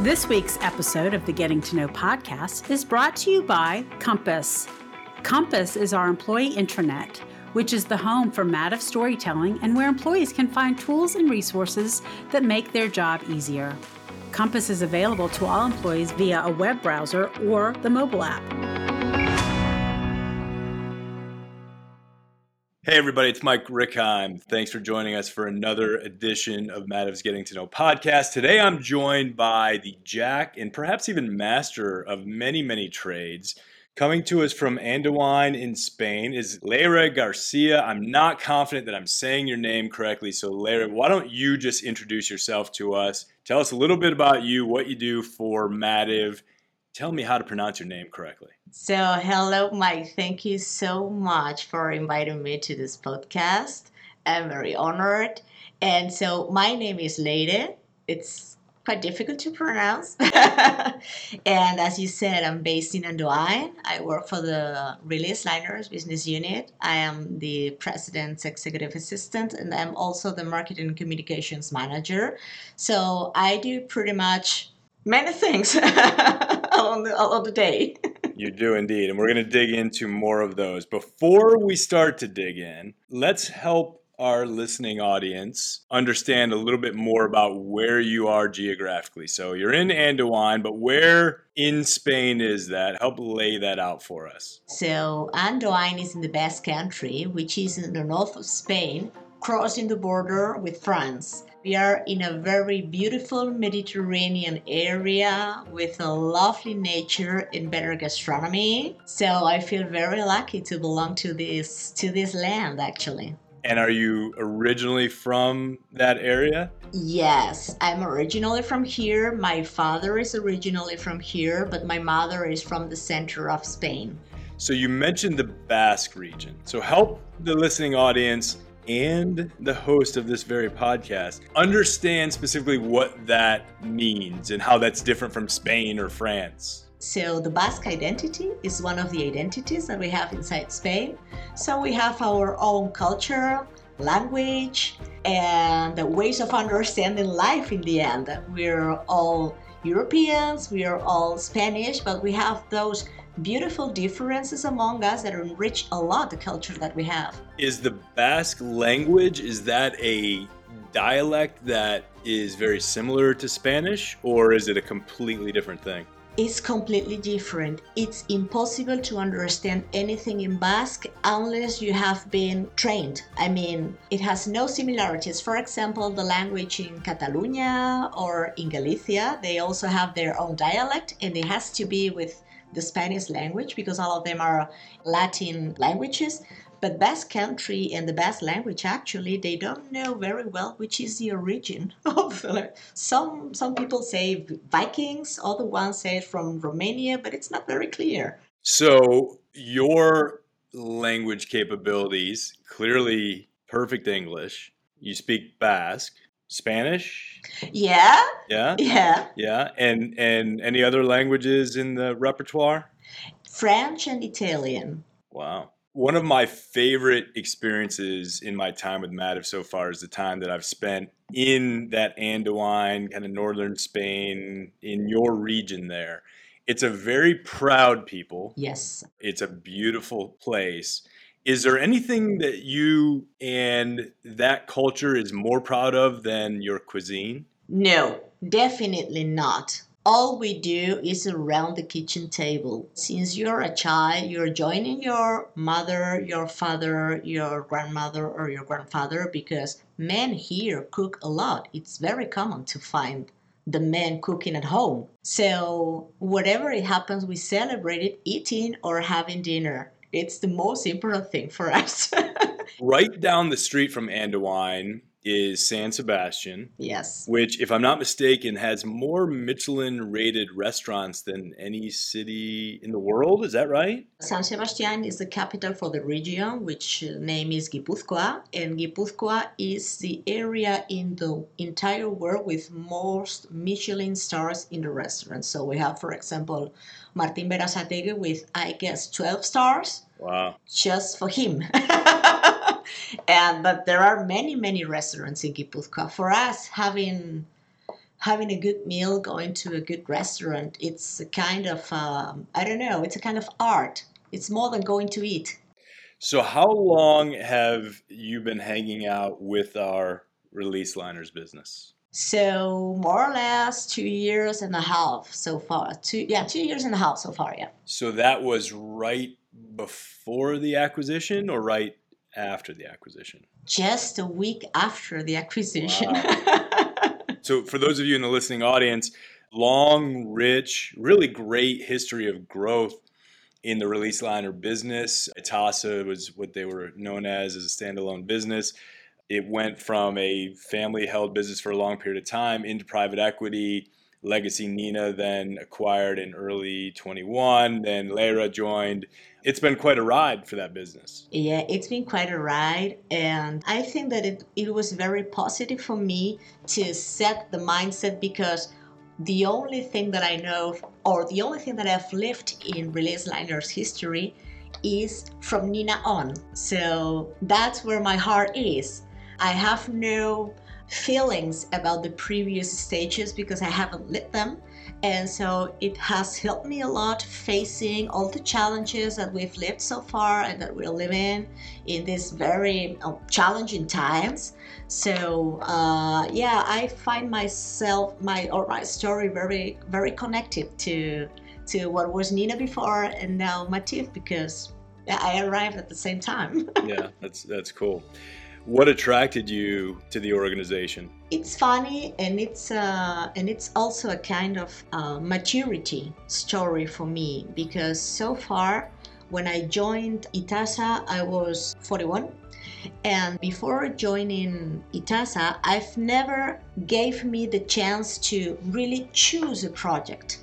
This week's episode of the Getting to Know podcast is brought to you by Compass. Compass is our employee intranet, which is the home for Mativ storytelling and where employees can find tools and resources that make their job easier. Compass is available to all employees via a web browser or the mobile app. Hey, everybody, it's Mike Rickheim. Thanks for joining us for another edition of Mativ's Getting to Know podcast. Today, I'm joined by the jack and perhaps even master of many, many trades. Coming to us from Andoain in Spain is Leyre Garcia. I'm not confident that I'm saying your name correctly. So, Leyre, why don't you just introduce yourself to us? Tell us a little bit about you, what you do for Mativ. Tell me how to pronounce your name correctly. So, hello, Mike. Thank you so much for inviting me to this podcast. I'm very honored. And so, my name is Leyre. It's quite difficult to pronounce. and as you said, I'm based in Andoain. I work for the Release Liners business unit. I am the president's executive assistant, and I'm also the marketing communications manager. So, I do pretty much many things on the, on the day. You do indeed. And we're going to dig into more of those. Before we start to dig in, let's help our listening audience understand a little bit more about where you are geographically. So you're in Andoain, but where in Spain is that? Help lay that out for us. So Andoain is in the Basque Country, which is in the north of Spain, crossing the border with France. We are in a very beautiful Mediterranean area with a lovely nature and better gastronomy. So I feel very lucky to belong to this to this land actually. And are you originally from that area? Yes, I'm originally from here. My father is originally from here, but my mother is from the center of Spain. So you mentioned the Basque region. So help the listening audience and the host of this very podcast understand specifically what that means and how that's different from Spain or France. So, the Basque identity is one of the identities that we have inside Spain. So, we have our own culture, language, and ways of understanding life in the end. We're all Europeans, we are all Spanish, but we have those beautiful differences among us that enrich a lot the culture that we have. Is the Basque language is that a dialect that is very similar to Spanish or is it a completely different thing? It's completely different. It's impossible to understand anything in Basque unless you have been trained. I mean, it has no similarities. For example, the language in Catalonia or in Galicia, they also have their own dialect and it has to be with the Spanish language because all of them are Latin languages. But Basque country and the Basque language actually they don't know very well which is the origin of some some people say Vikings, other ones say it from Romania, but it's not very clear. So your language capabilities clearly perfect English. You speak Basque. Spanish? Yeah. Yeah. Yeah. Yeah. And and any other languages in the repertoire? French and Italian. Wow. One of my favorite experiences in my time with Mativ so far is the time that I've spent in that Andoain, kind of northern Spain, in your region there. It's a very proud people. Yes. It's a beautiful place. Is there anything that you and that culture is more proud of than your cuisine? No, definitely not. All we do is around the kitchen table. Since you're a child, you're joining your mother, your father, your grandmother, or your grandfather because men here cook a lot. It's very common to find the men cooking at home. So, whatever it happens, we celebrate it eating or having dinner it's the most important thing for us. right down the street from Andoain is San Sebastian. Yes. Which, if I'm not mistaken, has more Michelin rated restaurants than any city in the world. Is that right? San Sebastian is the capital for the region, which uh, name is Gipuzkoa. And Gipuzkoa is the area in the entire world with most Michelin stars in the restaurants. So we have, for example, Martin Berasategui with, I guess, 12 stars. Wow. Just for him. and but there are many many restaurants in Gipuzkoa. For us, having having a good meal, going to a good restaurant, it's a kind of, um, I don't know, it's a kind of art. It's more than going to eat. So, how long have you been hanging out with our release liners business? So, more or less two years and a half so far. Two, yeah, two years and a half so far, yeah. So, that was right before the acquisition or right after the acquisition? Just a week after the acquisition. Wow. So, for those of you in the listening audience, long, rich, really great history of growth in the release liner business. Itasa was what they were known as as a standalone business. It went from a family held business for a long period of time into private equity. Legacy Neenah then acquired in early 21. Then Leyre joined it's been quite a ride for that business. Yeah, it's been quite a ride. And I think that it, it was very positive for me to set the mindset because the only thing that I know, or the only thing that I've lived in Release Liners history, is from Neenah on. So that's where my heart is. I have no feelings about the previous stages because I haven't lived them. And so it has helped me a lot facing all the challenges that we've lived so far and that we're living in these very uh, challenging times. So uh, yeah, I find myself my or my story very very connected to to what was Neenah before and now Mativ because I arrived at the same time. yeah, that's that's cool. What attracted you to the organization? It's funny, and it's uh, and it's also a kind of uh, maturity story for me because so far, when I joined Itasa, I was 41, and before joining Itasa, I've never gave me the chance to really choose a project.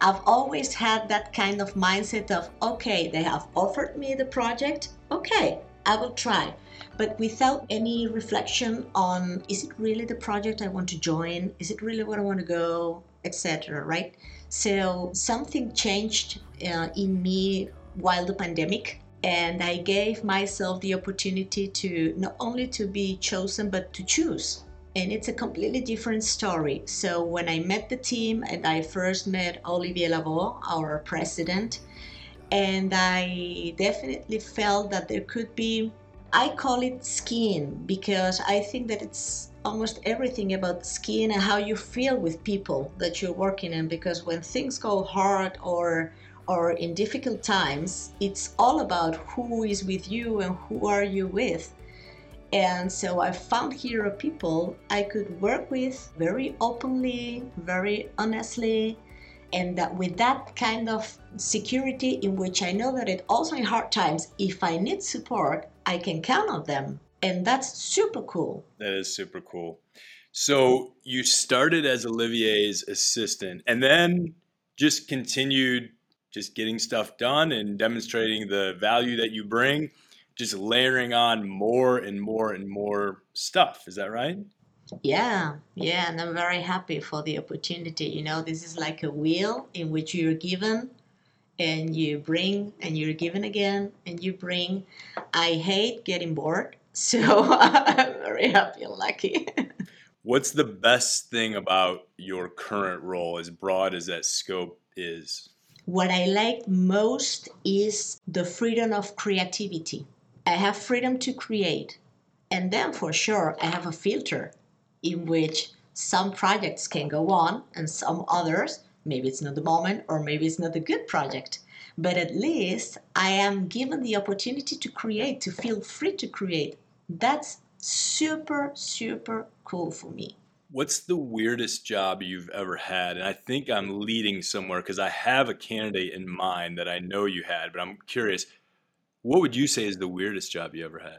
I've always had that kind of mindset of okay, they have offered me the project, okay, I will try but without any reflection on is it really the project I want to join? Is it really where I want to go? Etc. Right? So something changed uh, in me while the pandemic and I gave myself the opportunity to not only to be chosen but to choose. And it's a completely different story. So when I met the team and I first met Olivier Lavaux, our president, and I definitely felt that there could be I call it skin because I think that it's almost everything about skin and how you feel with people that you're working in because when things go hard or or in difficult times it's all about who is with you and who are you with. And so i found here people i could work with very openly very honestly and that with that kind of security in which i know that it also in hard times if i need support I can count on them. And that's super cool. That is super cool. So you started as Olivier's assistant and then just continued just getting stuff done and demonstrating the value that you bring, just layering on more and more and more stuff. Is that right? Yeah, yeah, and I'm very happy for the opportunity. You know, this is like a wheel in which you're given and you bring and you're given again and you bring. I hate getting bored, so I'm very happy and lucky. What's the best thing about your current role, as broad as that scope is? What I like most is the freedom of creativity. I have freedom to create. And then for sure, I have a filter in which some projects can go on and some others Maybe it's not the moment, or maybe it's not a good project. But at least I am given the opportunity to create, to feel free to create. That's super, super cool for me. What's the weirdest job you've ever had? And I think I'm leading somewhere because I have a candidate in mind that I know you had, but I'm curious. What would you say is the weirdest job you ever had?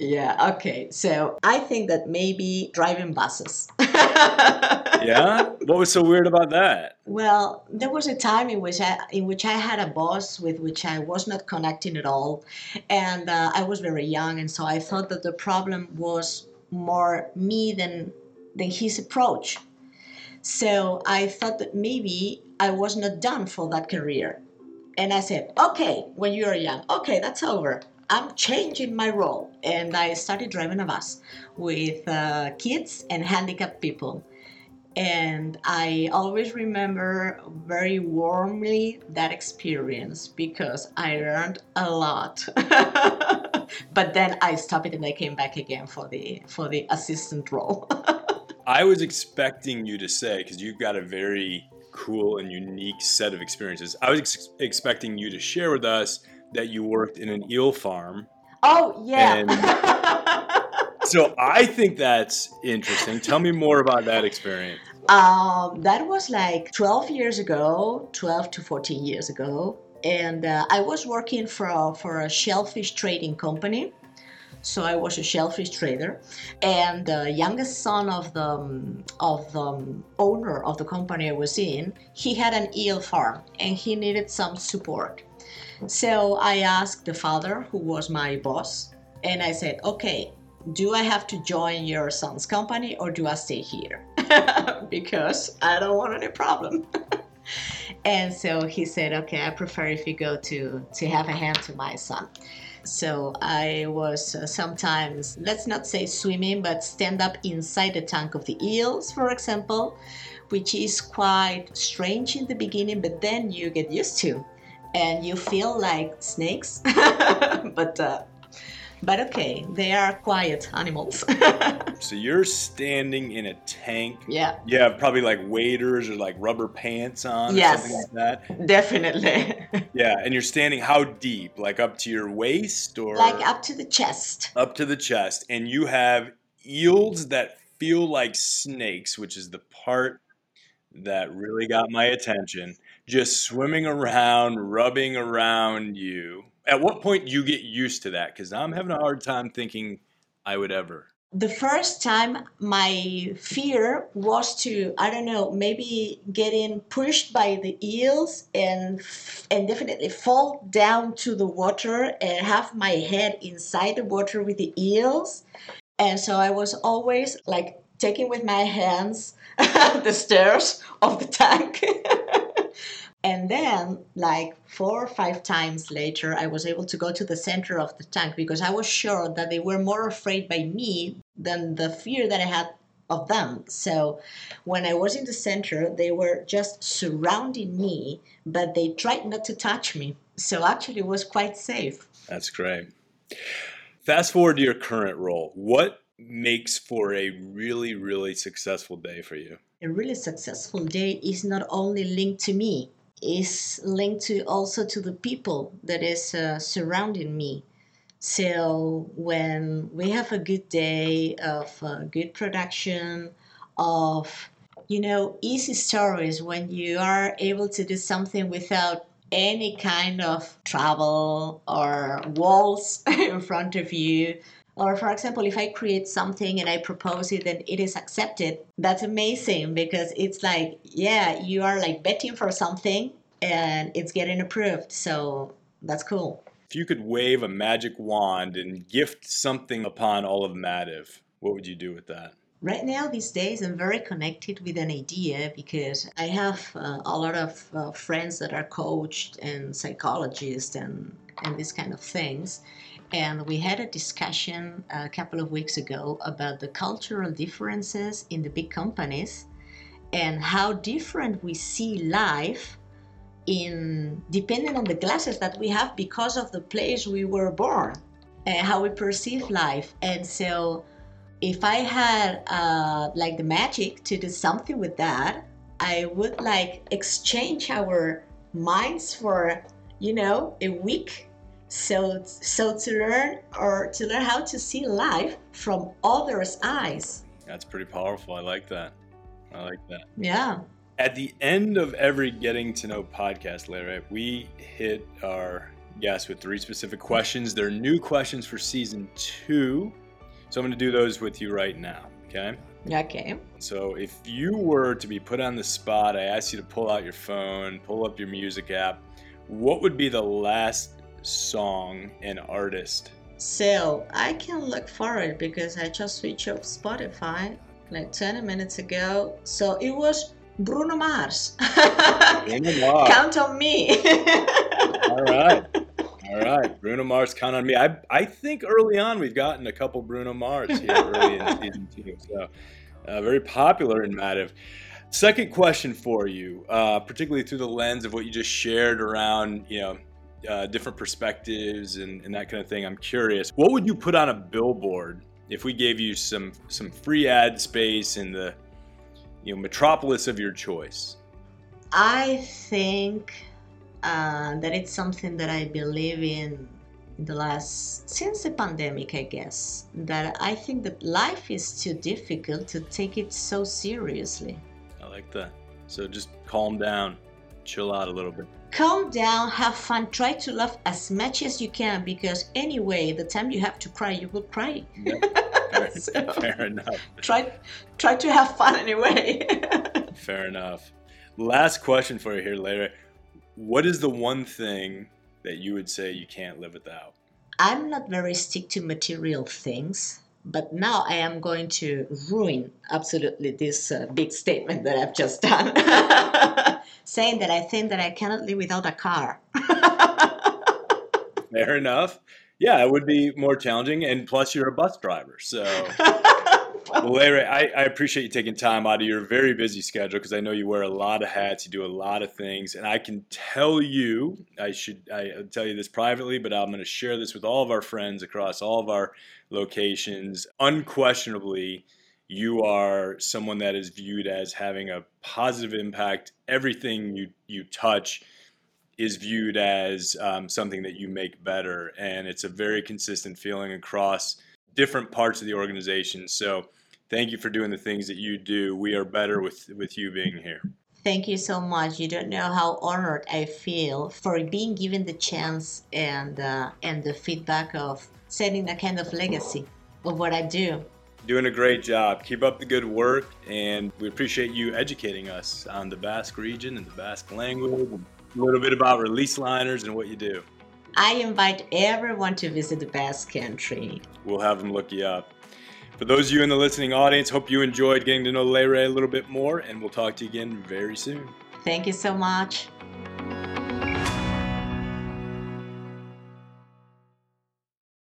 Yeah, okay. So I think that maybe driving buses. yeah? What was so weird about that? Well, there was a time in which I in which I had a boss with which I was not connecting at all. And uh, I was very young and so I thought that the problem was more me than than his approach. So I thought that maybe I was not done for that career. And I said, okay, when you are young, okay, that's over. I'm changing my role. And I started driving a bus with uh, kids and handicapped people. And I always remember very warmly that experience because I learned a lot. but then I stopped it and I came back again for the for the assistant role. I was expecting you to say because you've got a very cool and unique set of experiences. I was ex- expecting you to share with us that you worked in an eel farm. Oh yeah. So I think that's interesting. Tell me more about that experience. Um, that was like 12 years ago, 12 to 14 years ago, and uh, I was working for for a shellfish trading company. So I was a shellfish trader, and the youngest son of the um, of the um, owner of the company I was in, he had an eel farm, and he needed some support. So I asked the father, who was my boss, and I said, "Okay, do I have to join your son's company or do I stay here? because I don't want any problem." and so he said, "Okay, I prefer if you go to to have a hand to my son." So I was uh, sometimes, let's not say swimming, but stand up inside the tank of the eels, for example, which is quite strange in the beginning, but then you get used to and you feel like snakes. but uh, but okay, they are quiet animals. so you're standing in a tank. Yeah. You have probably like waders or like rubber pants on yes, something like that. Definitely. yeah, and you're standing how deep? Like up to your waist or like up to the chest. Up to the chest. And you have eels that feel like snakes, which is the part that really got my attention. Just swimming around, rubbing around you at what point do you get used to that? Because I'm having a hard time thinking I would ever. The first time, my fear was to I don't know maybe getting pushed by the eels and and definitely fall down to the water and have my head inside the water with the eels, and so I was always like taking with my hands the stairs of the tank. And then, like four or five times later, I was able to go to the center of the tank because I was sure that they were more afraid by me than the fear that I had of them. So when I was in the center, they were just surrounding me, but they tried not to touch me. So actually, it was quite safe. That's great. Fast forward to your current role. What makes for a really, really successful day for you? A really successful day is not only linked to me, is linked to also to the people that is uh, surrounding me. So when we have a good day of uh, good production, of you know easy stories, when you are able to do something without any kind of trouble or walls in front of you. Or, for example, if I create something and I propose it and it is accepted, that's amazing because it's like, yeah, you are like betting for something and it's getting approved. So that's cool. If you could wave a magic wand and gift something upon all of Mativ, what would you do with that? Right now, these days, I'm very connected with an idea because I have uh, a lot of uh, friends that are coached and psychologists and, and these kind of things. And we had a discussion a couple of weeks ago about the cultural differences in the big companies and how different we see life in depending on the glasses that we have because of the place we were born and how we perceive life. And so if i had uh, like the magic to do something with that i would like exchange our minds for you know a week so so to learn or to learn how to see life from others eyes that's pretty powerful i like that i like that yeah at the end of every getting to know podcast, Larry, we hit our guests with three specific questions. They're new questions for season two. So I'm going to do those with you right now. Okay. Okay. So if you were to be put on the spot, I asked you to pull out your phone, pull up your music app. What would be the last song and artist? So I can look for it because I just switched off Spotify like 20 minutes ago. So it was Bruno Mars. Bruno Mars. Count on me. All right. All right. Bruno Mars, count on me. I, I think early on we've gotten a couple Bruno Mars here early in season two. So uh, very popular in Mativ. Second question for you, uh, particularly through the lens of what you just shared around, you know, uh, different perspectives and, and that kind of thing. I'm curious, what would you put on a billboard if we gave you some some free ad space in the you know metropolis of your choice? I think uh, that it's something that I believe in the last since the pandemic i guess that i think that life is too difficult to take it so seriously i like that so just calm down chill out a little bit calm down have fun try to laugh as much as you can because anyway the time you have to cry you will cry. Yeah, fair, so, fair enough. try try to have fun anyway. Fair enough. Last question for you here later what is the one thing that you would say you can't live without? I'm not very stick to material things, but now I am going to ruin absolutely this uh, big statement that I've just done, saying that I think that I cannot live without a car. Fair enough. Yeah, it would be more challenging, and plus you're a bus driver, so well, Larry, I, I, appreciate you taking time out of your very busy schedule because I know you wear a lot of hats, you do a lot of things, and I can tell you, I should I tell you this privately, but I'm going to share this with all of our friends across all of our locations. Unquestionably, you are someone that is viewed as having a positive impact. Everything you you touch is viewed as um, something that you make better, and it's a very consistent feeling across different parts of the organization. So thank you for doing the things that you do. We are better with with you being here. Thank you so much. You don't know how honored I feel for being given the chance and uh, and the feedback of setting a kind of legacy of what I do. Doing a great job. Keep up the good work, and we appreciate you educating us on the Basque region and the Basque language, a little bit about release liners and what you do. I invite everyone to visit the Basque Country. We'll have them look you up. For those of you in the listening audience, hope you enjoyed getting to know Leyre a little bit more, and we'll talk to you again very soon. Thank you so much.